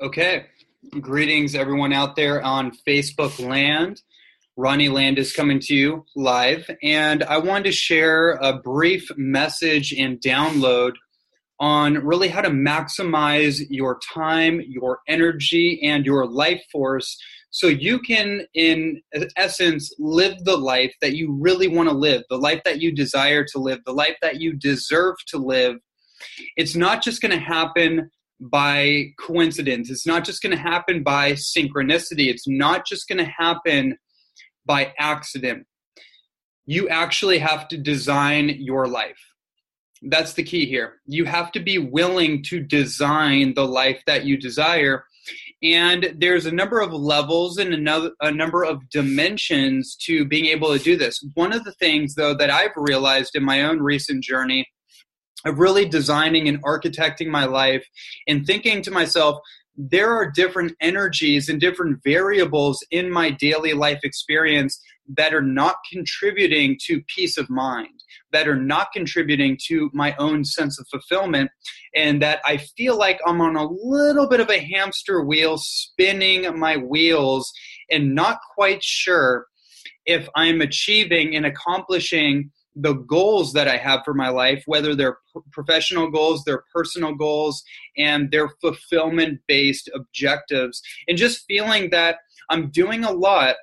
Okay. Greetings, everyone out there on Facebook land. Ronnie Landis coming to you live, and I wanted to share a brief message and download on really how to maximize your time, your energy, and your life force so you can, in essence, live the life that you really want to live, the life that you desire to live, the life that you deserve to live. It's not just going to happen by coincidence. It's not just going to happen by synchronicity. It's not just going to happen by accident. You actually have to design your life. That's the key here. You have to be willing to design the life that you desire. And there's a number of levels and another, a number of dimensions to being able to do this. One of the things, though, that I've realized in my own recent journey of really designing and architecting my life and thinking to myself, there are different energies and different variables in my daily life experience that are not contributing to peace of mind, that are not contributing to my own sense of fulfillment, and that I feel like I'm on a little bit of a hamster wheel, spinning my wheels, and not quite sure if I'm achieving and accomplishing the goals that I have for my life, whether they're professional goals, they're personal goals, and they're fulfillment based objectives, and just feeling that I'm doing a lot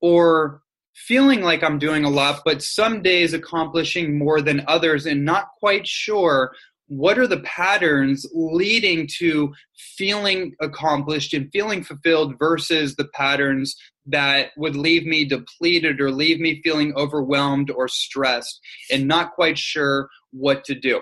or feeling like I'm doing a lot, but some days accomplishing more than others and not quite sure what are the patterns leading to feeling accomplished and feeling fulfilled versus the patterns that would leave me depleted or leave me feeling overwhelmed or stressed and not quite sure what to do.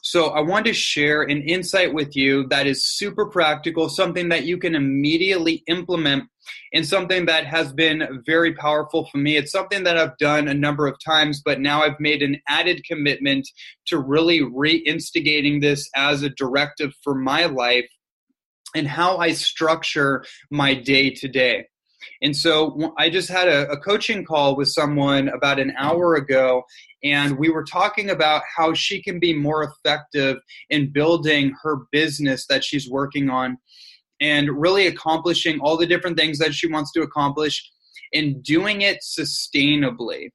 So, I want to share an insight with you that is super practical, something that you can immediately implement, and something that has been very powerful for me. It's something that I've done a number of times, but now I've made an added commitment to really reinstigating this as a directive for my life and how I structure my day to day. And so I just had a, a, coaching call with someone about an hour ago, and we were talking about how she can be more effective in building her business that she's working on and really accomplishing all the different things that she wants to accomplish and doing it sustainably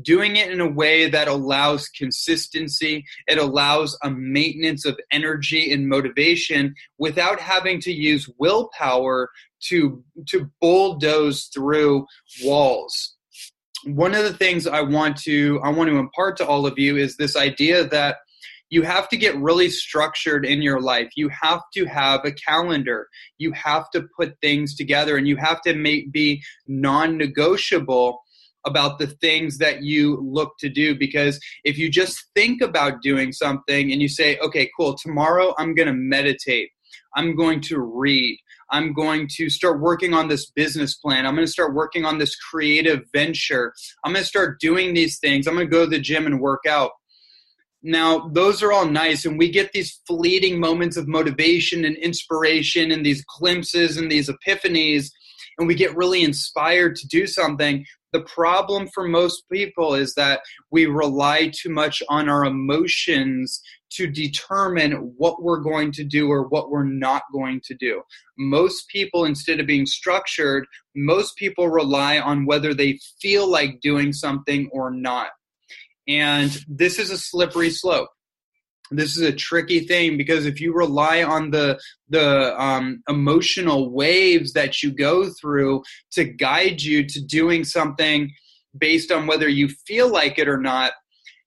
doing it in a way that allows consistency, it allows a maintenance of energy and motivation without having to use willpower to to bulldoze through walls. One of the things I want to I want to impart to all of you is this idea that you have to get really structured in your life. You have to have a calendar. You have to put things together and you have to make, be non negotiable about the things that you look to do because if you just think about doing something and you say okay cool tomorrow i'm going to meditate i'm going to read i'm going to start working on this business plan i'm going to start working on this creative venture i'm going to start doing these things i'm going to go to the gym and work out. Now those are all nice and we get these fleeting moments of motivation and inspiration and these glimpses and these epiphanies and we get really inspired to do something the problem for most people is that we rely too much on our emotions to determine what we're going to do or what we're not going to do. Most people, instead of being structured, most people rely on whether they feel like doing something or not. And this is a slippery slope this is a tricky thing because if you rely on the the um, emotional waves that you go through to guide you to doing something based on whether you feel like it or not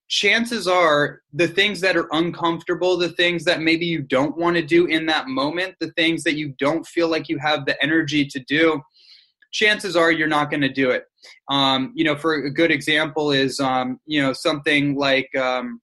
chances are the things that are uncomfortable the things that maybe you don't want to do in that moment the things that you don't feel like you have the energy to do chances are you're not going to do it. Um, you know for a good example is um, you know something like um,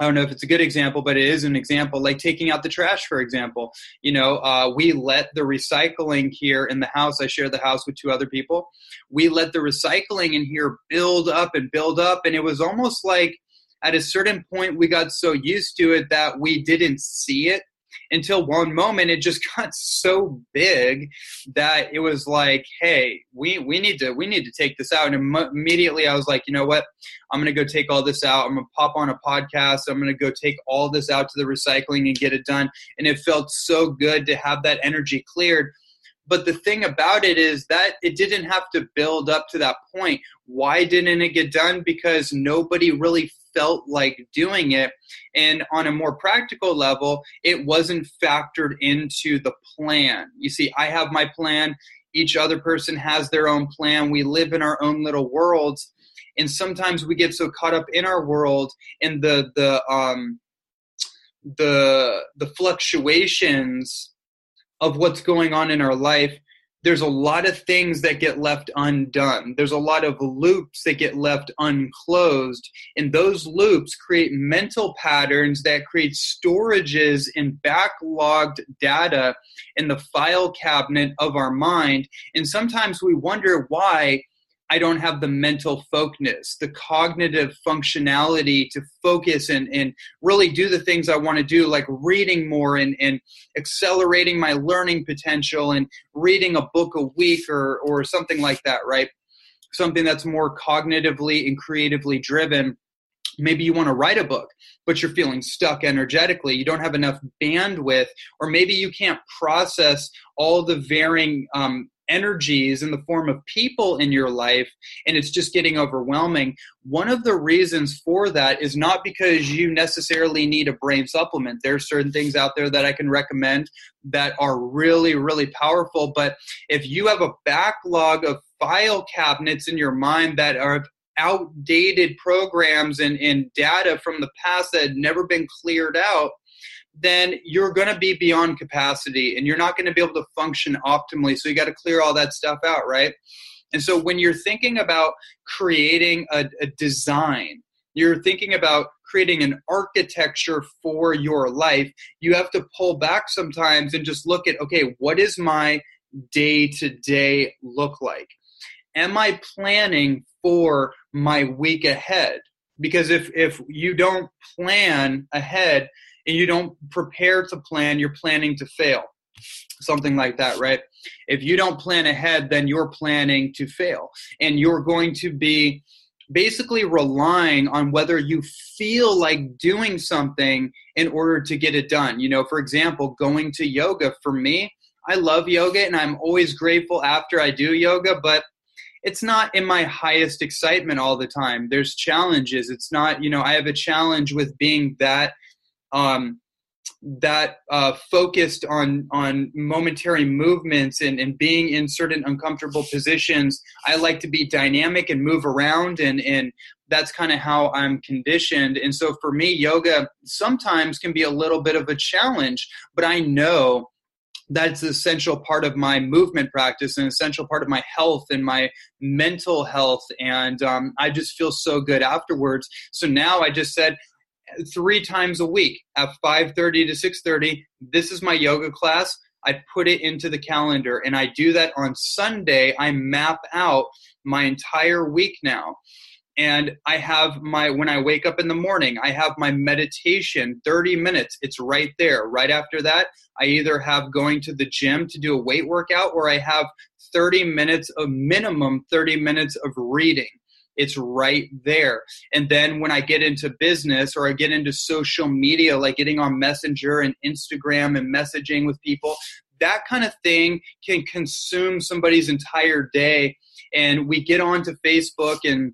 I don't know if it's a good example, but it is an example, like taking out the trash, for example. You know, uh, we let the recycling here in the house, I share the house with two other people. We let the recycling in here build up and build up. And it was almost like at a certain point, we got so used to it that we didn't see it. Until one moment it just got so big that it was like hey we we need to we need to take this out. And Im- immediately i was like you know what? I'm to go take all this out. I'm to pop on a podcast. I'm to go take all this out to the recycling and get it done. And it felt so good to have that energy cleared. But the thing about it is that it didn't have to build up to that point. Why didn't it get done? Because nobody really felt like doing it. And on a more practical level, it wasn't factored into the plan. You see, I have my plan, each other person has their own plan. We live in our own little worlds. And sometimes we get so caught up in our world and the the um the the fluctuations of what's going on in our life, there's a lot of things that get left undone. There's a lot of loops that get left unclosed. And those loops create mental patterns that create storages and backlogged data in the file cabinet of our mind. And sometimes we wonder why I don't have the mental focus, the cognitive functionality to focus and, and really do the things I want to do, like reading more and, and accelerating my learning potential and reading a book a week or, or something like that, right? Something that's more cognitively and creatively driven. Maybe you want to write a book, but you're feeling stuck energetically. You don't have enough bandwidth, or maybe you can't process all the varying um, energies in the form of people in your life and it's just getting overwhelming one of the reasons for that is not because you necessarily need a brain supplement. There are certain things out there that i can recommend that are really really powerful but if you have a backlog of file cabinets in your mind that are outdated programs and, and data from the past that had never been cleared out then you're going to be beyond capacity and you're not going to be able to function optimally. So you got to clear all that stuff out, right? And so when you're thinking about creating a, a design, you're thinking about creating an architecture for your life, you have to pull back sometimes and just look at okay, what is my day to day look like? Am I planning for my week ahead? Because if if you don't plan ahead, and you don't prepare to plan, you're planning to fail. Something like that, right? If you don't plan ahead, then you're planning to fail. And you're going to be basically relying on whether you feel like doing something in order to get it done. You know, for example, going to yoga for me, I love yoga and I'm always grateful after I do yoga, but it's not in my highest excitement all the time. There's challenges. It's not, you know, I have a challenge with being that um, that uh, focused on on momentary movements and, and being in certain uncomfortable positions. I like to be dynamic and move around, and and that's kind of how I'm conditioned. And so for me, yoga sometimes can be a little bit of a challenge, but I know that's an essential part of my movement practice, an essential part of my health and my mental health. And um, I just feel so good afterwards. So now I just said, three times a week at 5.30 to 6.30 this is my yoga class. I put it into the calendar and i do that on sunday. I map out my entire week now. And i have my when i wake up in the morning i have my meditation 30 minutes. It's right there. Right after that i either have going to the gym to do a weight workout or i have 30 minutes of minimum 30 minutes of reading it's right there. And then when I get into business or I get into social media, like getting on Messenger and Instagram and messaging with people, that kind of thing can consume somebody's entire day. And we get onto Facebook and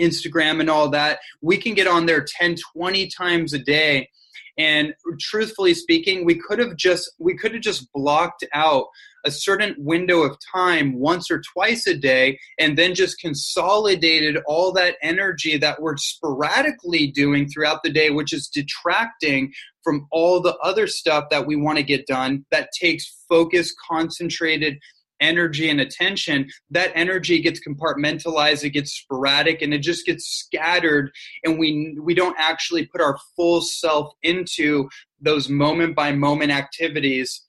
Instagram and all that. We can get on there 10, 20 times a day and truthfully speaking we could have just we could have just blocked out a certain window of time once or twice a day and then just consolidated all that energy that we're sporadically doing throughout the day which is detracting from all the other stuff that we want to get done that takes focus concentrated energy and attention, that energy gets compartmentalized, it gets sporadic, and it just gets scattered, and we we don't actually put our full self into those moment by moment activities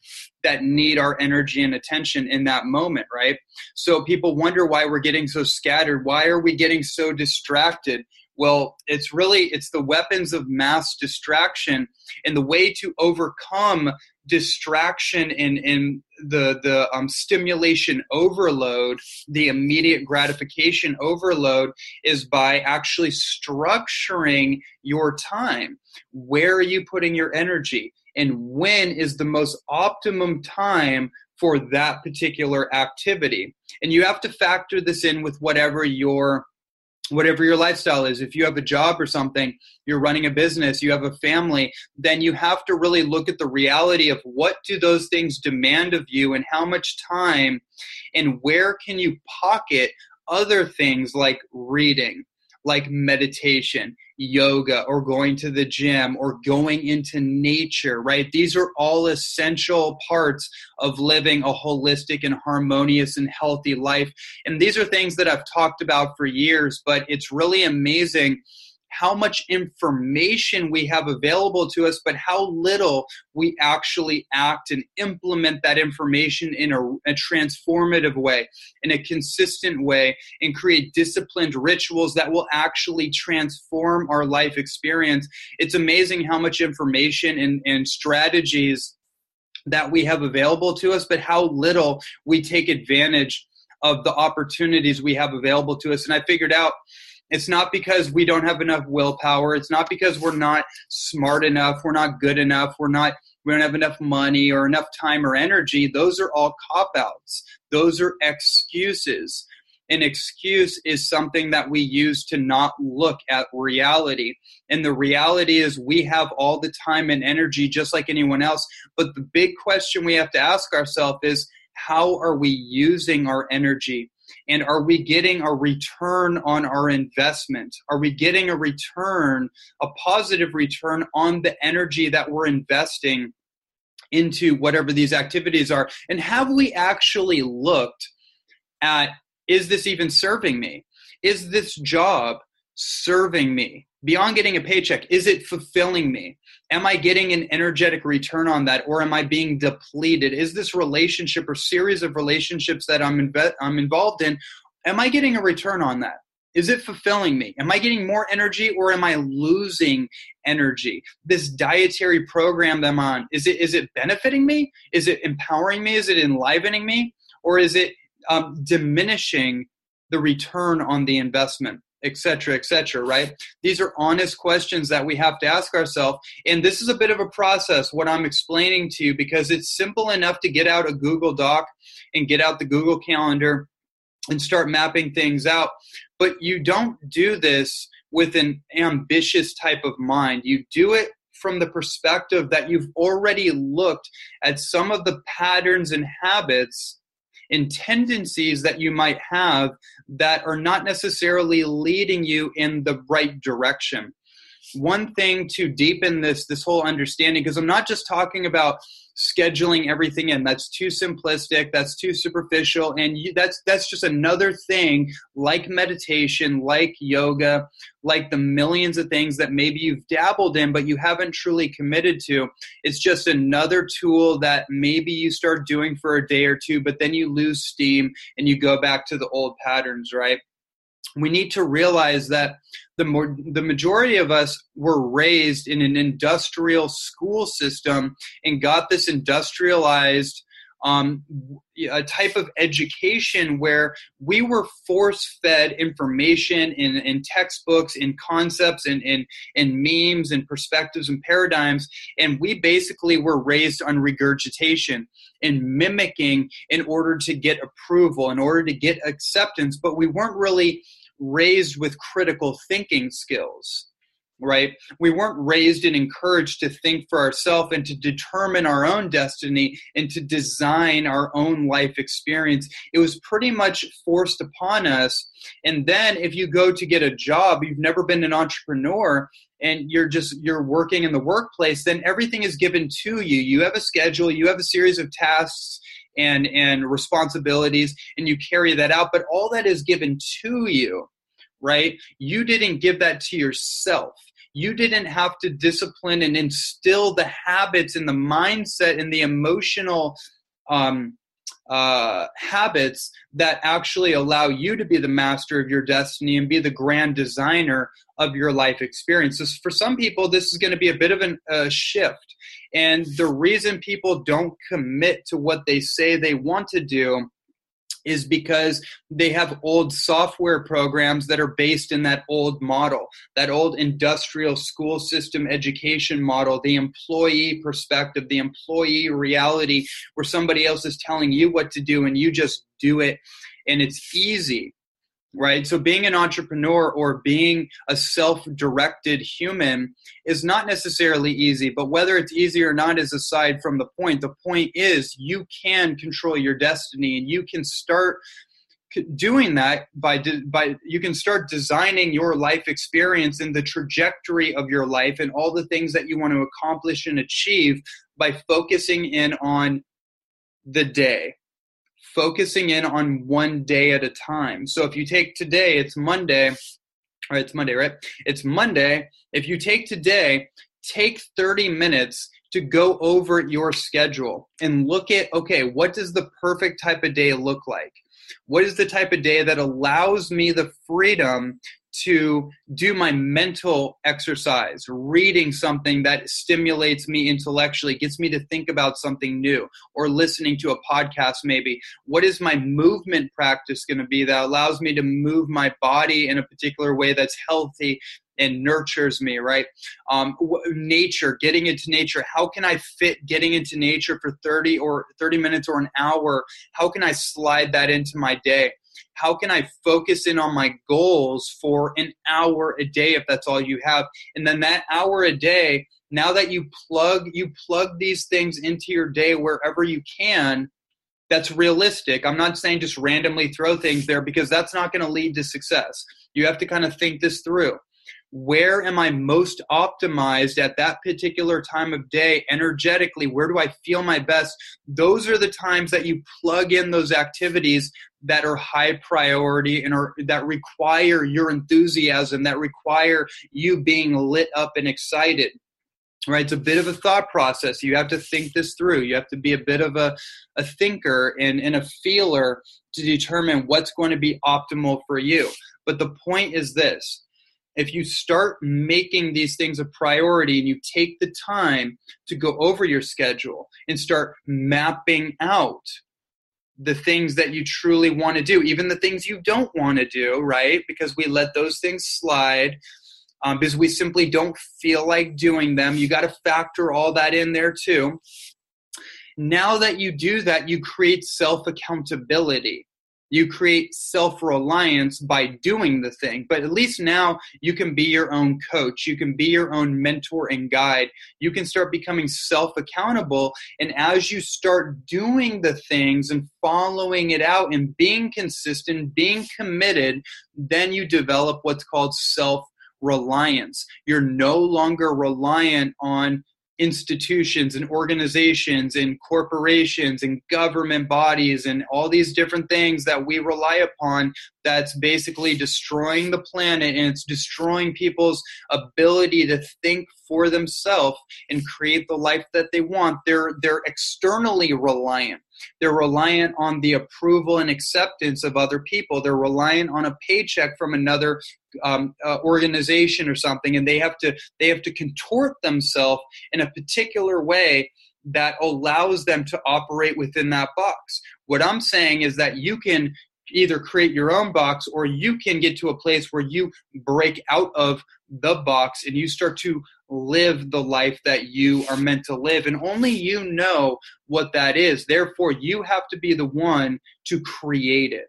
that need our energy and attention in that moment, right? So people wonder why we're getting so scattered. Why are we getting so distracted? well it's really it's the weapons of mass distraction and the way to overcome distraction and, and the the um, stimulation overload the immediate gratification overload is by actually structuring your time where are you putting your energy and when is the most optimum time for that particular activity. And you have to factor this in with whatever your whatever your lifestyle is if you have a job or something you're running a business you have a family then you have to really look at the reality of what do those things demand of you and how much time and where can you pocket other things like reading like meditation, yoga, or going to the gym, or going into nature, right? These are all essential parts of living a holistic and harmonious and healthy life. And these are things that I've talked about for years, but it's really amazing how much information we have available to us, but how little we actually act and implement that information in a, a, transformative way, in a consistent way, and create disciplined rituals that will actually transform our life experience. It's amazing how much information and, and strategies that we have available to us, but how little we take advantage of the opportunities we have available to us. And I figured out it's not because we don't have enough willpower. It's not because we're not smart enough, we're not good enough, we're not we don't have enough money or enough time or energy. Those are all cop outs. Those are excuses. An excuse is something that we use to not look at reality. And the reality is, we have all the time and energy just like anyone else. But the big question we have to ask ourselves is how are we using our energy? And are we getting a return on our investment? Are we getting a return, a positive return on the energy that we're investing into whatever these activities are? And have we actually looked at is this even serving me? Is this job serving me? Beyond getting a paycheck, is it fulfilling me? Am I getting an energetic return on that or am I being depleted? Is this relationship or series of relationships that I'm, inve- I'm involved in, am I getting a return on that? Is it fulfilling me? Am I getting more energy or am I losing energy? This dietary program that I'm on, is it, is it benefiting me? Is it empowering me? Is it enlivening me? Or is it um, diminishing the return on the investment? Etc etc right? These are honest questions that we have to ask ourselves. And this is a bit of a process what i'm explaining to you because it's simple enough to get out a google doc and get out the google calendar and start mapping things out. But you don't do this with an ambitious type of mind. You do it from the perspective that you've already looked at some of the patterns and habits and tendencies that you might have that are not necessarily leading you in the right direction. One thing to deepen this this whole understanding because i'm not just talking about scheduling everything in. That's too simplistic that's too superficial and you, that's that's just another thing like meditation like yoga like the millions of things that maybe you've dabbled in but you haven't truly committed to. It's just another tool that maybe you start doing for a day or two but then you lose steam and you go back to the old patterns right? We need to realize that the more the majority of us were raised in an industrial school system and got this industrialized um, a type of education where we were force fed information in, in textbooks, in concepts, and in, in memes, and perspectives and paradigms. And we basically were raised on regurgitation and mimicking in order to get approval, in order to get acceptance, but we weren't really raised with critical thinking skills right? We weren't raised and encouraged to think for ourselves and to determine our own destiny and to design our own life experience. It was pretty much forced upon us. And then if you go to get a job, you've never been an entrepreneur and you're just you're working in the workplace, then everything is given to you. You have a schedule, you have a series of tasks and and responsibilities and you carry that out, but all that is given to you right? You didn't give that to yourself. You didn't have to discipline and instill the habits and the mindset and the emotional um, uh, habits that actually allow you to be the master of your destiny and be the grand designer of your life experiences. For some people, this is going to be a bit of a shift. And the reason people don't commit to what they say they want to do is because they have old software programs that are based in that old model, that old industrial school system education model, the employee perspective, the employee reality, where somebody else is telling you what to do and you just do it. And it's easy right? So being an entrepreneur or being a self-directed human is not necessarily easy, but whether it's easy or not is aside from the point. The point is you can control your destiny and you can start doing that by by you can start designing your life experience and the trajectory of your life and all the things that you want to accomplish and achieve by focusing in on the day focusing in on one day at a time. So if you take today, it's Monday, or it's Monday, right? It's Monday. If you take today, take 30 minutes to go over your schedule and look at okay, what does the perfect type of day look like? What is the type of day that allows me the freedom to do my mental exercise, reading something that stimulates me intellectually, gets me to think about something new, or listening to a podcast maybe. What is my movement practice going to be that allows me to move my body in a particular way that's healthy and nurtures me, right? Um, nature, getting into nature. How can I fit getting into nature for 30 or 30 minutes or an hour? How can I slide that into my day? How can I focus in on my goals for an hour a day if that's all you have? And then that hour a day, now that you plug you plug these things into your day wherever you can, that's realistic. I'm not saying just randomly throw things there because that's not going to lead to success. You have to kind of think this through where am I most optimized at that particular time of day energetically? Where do I feel my best? Those are the times that you plug in those activities that are high priority and are that require your enthusiasm, that require you being lit up and excited. Right, it's a bit of a thought process. You have to think this through. You have to be a bit of a, a thinker and, and a feeler to determine what's going to be optimal for you. But the point is this if you start making these things a priority and you take the time to go over your schedule and start mapping out the things that you truly want to do, even the things you don't want to do, right? Because we let those things slide um, because we simply don't feel like doing them. You got to factor all that in there too. Now that you do that, you create self accountability you create self reliance by doing the thing. But at least now you can be your own coach. You can be your own mentor and guide. You can start becoming self accountable. And as you start doing the things and following it out and being consistent, being committed, then you develop what's called self reliance. You're no longer reliant on institutions and organizations and corporations and government bodies and all these different things that we rely upon that's basically destroying the planet and it's destroying people's ability to think for themselves and create the life that they want they're they're externally reliant they're reliant on the approval and acceptance of other people. They're reliant on a paycheck from another um, uh, organization or something, and they have to they have to contort themselves in a particular way that allows them to operate within that box. What I'm saying is that you can either create your own box or you can get to a place where you break out of the box and you start to live the life that you are meant to live. And only you know what that is. Therefore, you have to be the one to create it,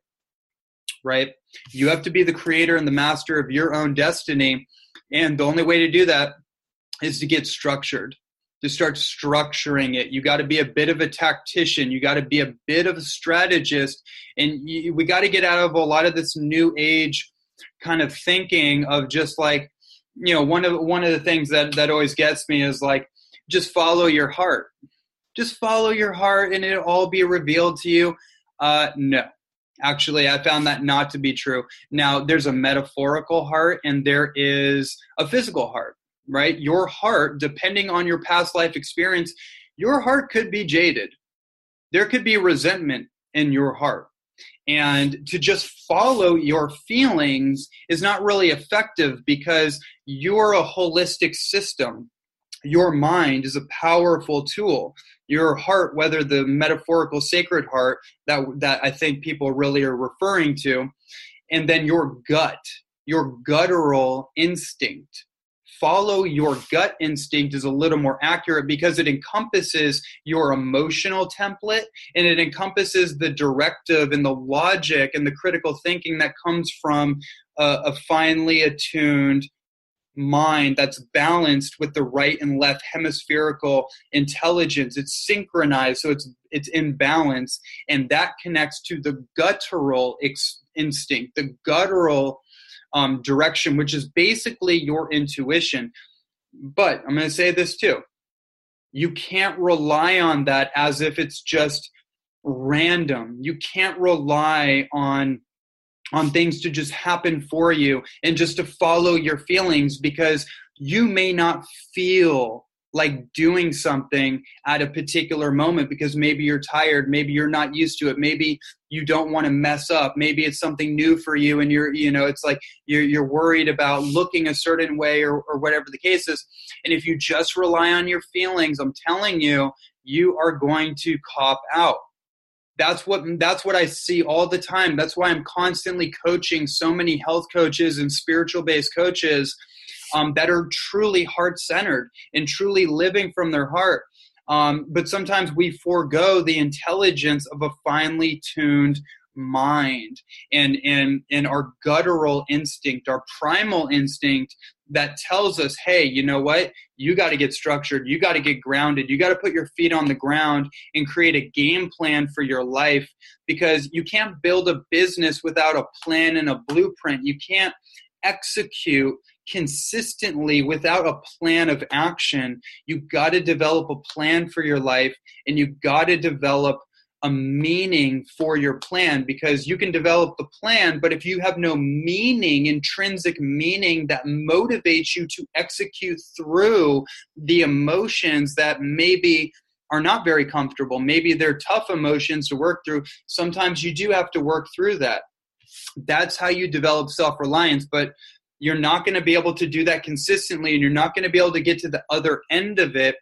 right? You have to be the creator and the master of your own destiny. And the only way to do that is to get structured to start structuring it. You got to be a bit of a tactician. You got to be a bit of a strategist. And you, we got to get out of a lot of this new age kind of thinking of just like, you know one of one of the things that that always gets me is like just follow your heart. Just follow your heart and it'll all be revealed to you. Uh no. Actually i found that not to be true. Now there's a metaphorical heart and there is a physical heart right? Your heart depending on your past life experience your heart could be jaded. There could be resentment in your heart. And to just follow your feelings is not really effective because you're a holistic system. Your mind is a powerful tool. Your heart, whether the metaphorical sacred heart that, that I think people really are referring to, and then your gut, your guttural instinct follow your gut instinct is a little more accurate because it encompasses your emotional template and it encompasses the directive and the logic and the critical thinking that comes from a, a finely attuned mind that's balanced with the right and left hemispherical intelligence. It's synchronized so it's it's in balance and that connects to the guttural ex- instinct the guttural um, direction, which is basically your intuition. But I'm going to say this too you can't rely on that as if it's just random. You can't rely on on things to just happen for you and just to follow your feelings because you may not feel like doing something at a particular moment because maybe you're tired maybe you're not used to it maybe you don't want to mess up maybe it's something new for you and you're you know it's like you're, you're worried about looking a certain way or, or whatever the case is. And if you just rely on your feelings i'm telling you you are going to cop out. That's what that's what i see all the time. That's why i'm constantly coaching so many health coaches and spiritual based coaches um, that are truly heart centered and truly living from their heart. Um, but sometimes we forego the intelligence of a finely tuned mind and and and our guttural instinct our primal instinct that tells us hey you know what? You got to get structured. You got to get grounded. You got to put your feet on the ground and create a game plan for your life. Because you can't build a business without a plan and a blueprint. You can't execute consistently without a plan of action. You've got to develop a plan for your life and you've got to develop a meaning for your plan because you can develop the plan, but if you have no meaning, intrinsic meaning that motivates you to execute through the emotions that maybe are not very comfortable, maybe they're tough emotions to work through, sometimes you do have to work through that. That's how you develop self reliance. But you're not going to be able to do that consistently and you're not going to be able to get to the other end of it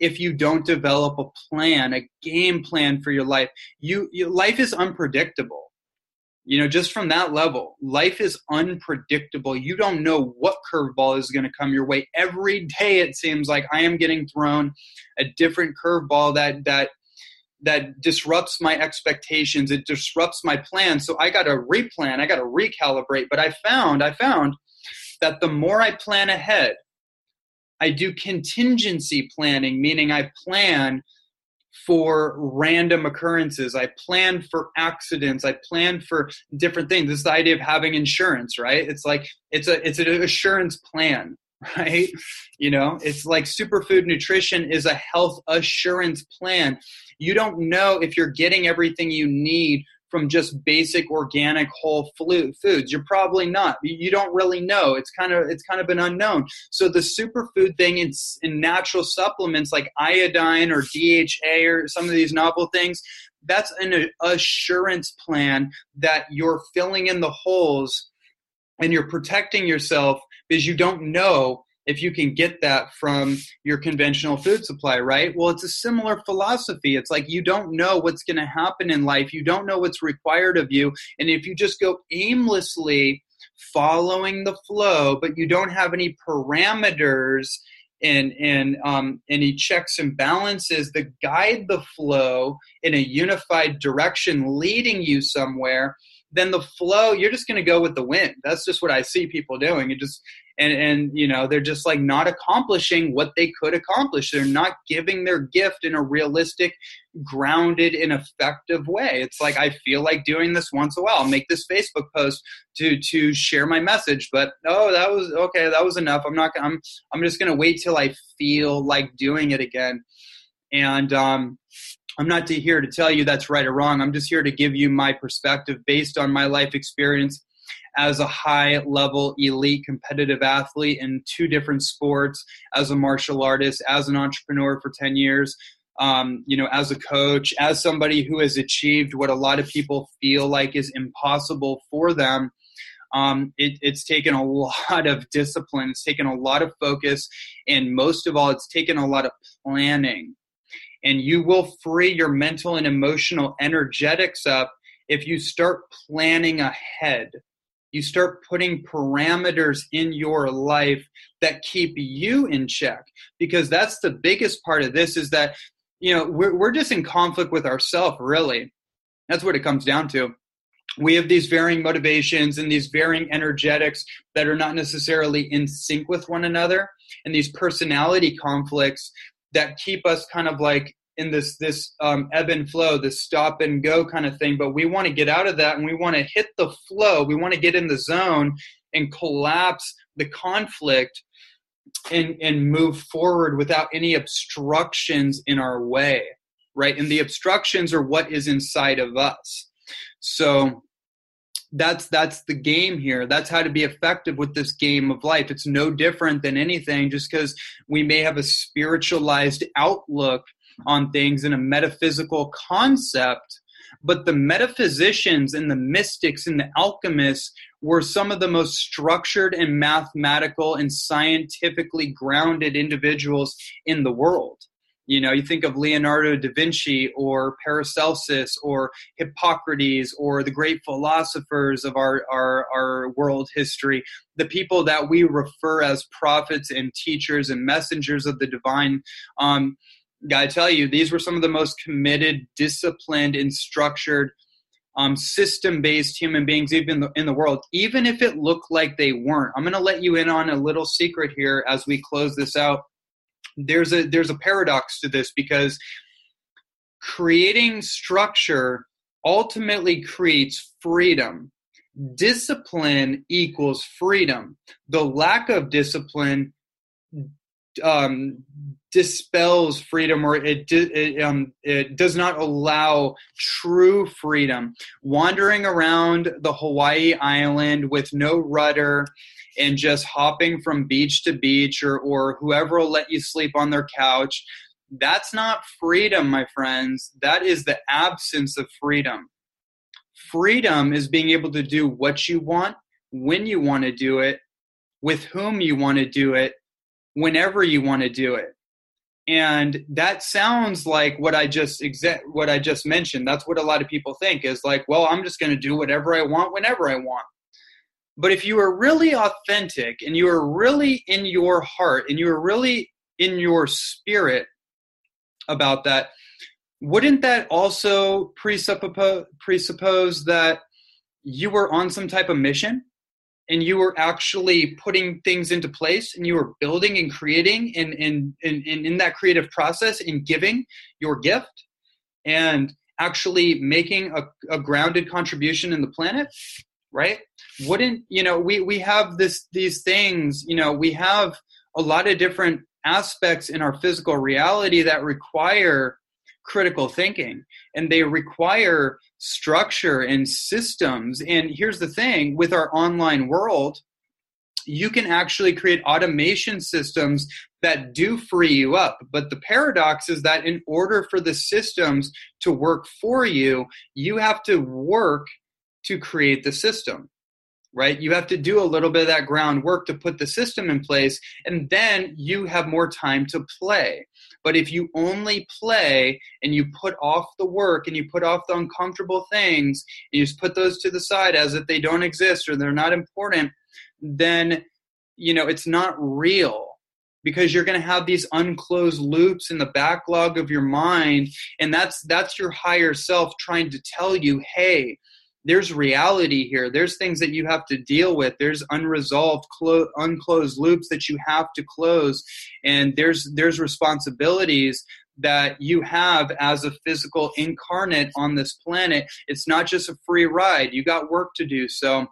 if you don't develop a plan a game plan for your life. You, life is unpredictable. You know just from that level life is unpredictable. You don't know what curveball is going to come your way. Every day it seems like i am getting thrown a different curveball that that that disrupts my expectations. It disrupts my plan. So i got to replan. I got to recalibrate. But i found i found that the more I plan ahead, I do contingency planning, meaning I plan for random occurrences. I plan for accidents. I plan for different things. This is the idea of having insurance, right? It's like it's a it's an assurance plan, right? You know, it's like superfood nutrition is a health assurance plan. You don't know if you're getting everything you need from just basic organic whole foods. You're probably not. You don't really know. It's kind of it's kind of an unknown. So the superfood thing in, in natural supplements like iodine or dha or some of these novel things that's an assurance plan that you're filling in the holes and you're protecting yourself because you don't know if you can get that from your conventional food supply, right? Well, it's a similar philosophy. It's like you don't know what's going to happen in life, you don't know what's required of you. And if you just go aimlessly following the flow, but you don't have any parameters and, and um, any checks and balances that guide the flow in a unified direction, leading you somewhere, then the flow you're just going to go with the wind that's just what i see people doing it just and and you know they're just like not accomplishing what they could accomplish. They're not giving their gift in a realistic grounded and effective way. It's like i feel like doing this once a while. I'll make this facebook post to to share my message but oh that was okay that was enough. I'm not i'm i'm just going to wait till i feel like doing it again. And um I'm not here to tell you that's right or wrong. I'm just here to give you my perspective based on my life experience as a high level elite competitive athlete in two different sports, as a martial artist, as an entrepreneur for 10 years. um, you know, as a coach, as somebody who has achieved what a lot of people feel like is impossible for them. Um, it, it's taken a lot of discipline. It's taken a lot of focus, and most of all, it's taken a lot of planning. And you will free your mental and emotional energetics up if you start planning ahead you start putting parameters in your life that keep you in check. Because that's the biggest part of this is that you know we're, we're just in conflict with ourselves really. That's what it comes down to. We have these varying motivations and these varying energetics that are not necessarily in sync with one another. And these personality conflicts that keep us kind of like in this this um, ebb and flow, this stop and go kind of thing. But we want to get out of that and we want to hit the flow. We want to get in the zone and collapse the conflict and and move forward without any obstructions in our way, right? And the obstructions are what is inside of us. So that's that's the game here that's how to be effective with this game of life it's no different than anything just because we may have a spiritualized outlook on things in a metaphysical concept but the metaphysicians and the mystics and the alchemists were some of the most structured and mathematical and scientifically grounded individuals in the world. You know you think of leonardo da vinci or paracelsus or hippocrates or the great philosophers of our, our, our world history the people that we refer as prophets and teachers and messengers of the divine. Um, gotta tell you, these were some of the most committed, disciplined, and structured um, system-based human beings even in in the world, even if it looked like they weren't. I'm going to let you in on a little secret here as we close this out. There's a there's a paradox to this because creating structure ultimately creates freedom. Discipline equals freedom. The lack of discipline um, dispels freedom or it, it, um, it does not allow true freedom. Wandering around the Hawaii island with no rudder and just hopping from beach to beach or, or whoever will let you sleep on their couch, that's not freedom, my friends. That is the absence of freedom. Freedom is being able to do what you want, when you want to do it, with whom you want to do it, whenever you want to do it and that sounds like what i just exa- what i just mentioned. That's what a lot of people think is like well i'm just going to do whatever i want whenever i want. But if you are really authentic and you are really in your heart and you are really in your spirit about that wouldn't that also presuppose presuppose that you were on some type of mission and you were actually putting things into place and you were building and creating and in in, in, in that creative process and giving your gift and actually making a, a grounded contribution in the planet right? Wouldn't you know we we have this these things you know we have a lot of different aspects in our physical reality that require critical thinking and they require structure and systems. And here's the thing with our online world, you can actually create automation systems that do free you up. But the paradox is that in order for the systems to work for you, you have to work to create the system right? You have to do a little bit of that groundwork to put the system in place, and then you have more time to play. But if you only play and you put off the work and you put off the uncomfortable things, and you just put those to the side as if they don't exist or they're not important, then you know it's not real because you're going to have these unclosed loops in the backlog of your mind and that's that's your higher self trying to tell you hey there's reality here. There's things that you have to deal with. There's unresolved clo- unclosed loops that you have to close. And there's there's responsibilities that you have as a physical incarnate on this planet. It's not just a free ride. You got work to do. So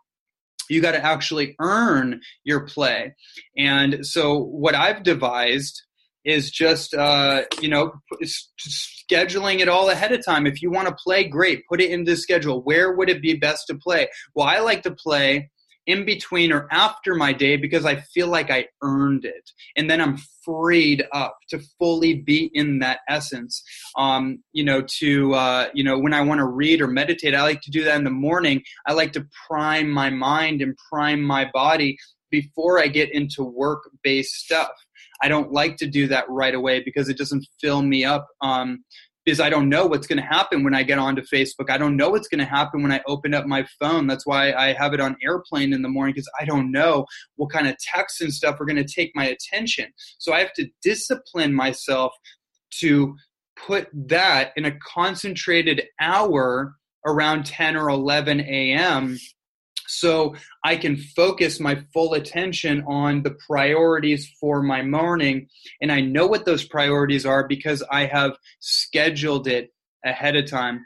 you got to actually earn your play. And so what i've devised is just uh, you know scheduling it all ahead of time. If you want to play, great, put it into the schedule. Where would it be best to play? Well, I like to play in between or after my day because I feel like I earned it. And then I'm freed up to fully be in that essence. Um, you know, to, uh, you know, when I want to read or meditate, I like to do that in the morning. I like to prime my mind and prime my body before I get into work based stuff. I don't like to do that right away because it doesn't fill me up. Um, because I don't know what's going to happen when I get onto Facebook. I don't know what's going to happen when I open up my phone. That's why I have it on airplane in the morning because I don't know what kind of texts and stuff are going to take my attention. So I have to discipline myself to put that in a concentrated hour around 10 or 11 a.m so I can focus my full attention on the priorities for my morning. And I know what those priorities are because I have scheduled it ahead of time.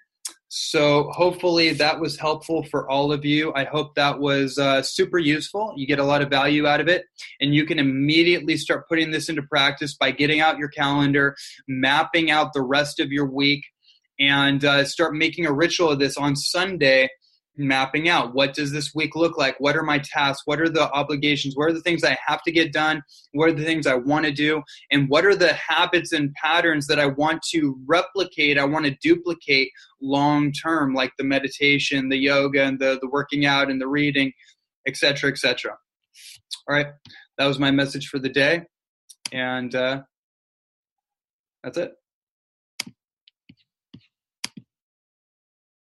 So hopefully that was helpful for all of you. I hope that was uh, super useful. You get a lot of value out of it, and you can immediately start putting this into practice by getting out your calendar, mapping out the rest of your week, and uh, start making a ritual of this on Sunday mapping out. What does this week look like? What are my tasks? What are the obligations? What are the things i have to get done? What are the things i want to do? And what are the habits and patterns that i want to replicate i want to duplicate long term like the meditation the yoga and the, the working out and the reading etc etc all right. That was my message for the day. And uh, that's it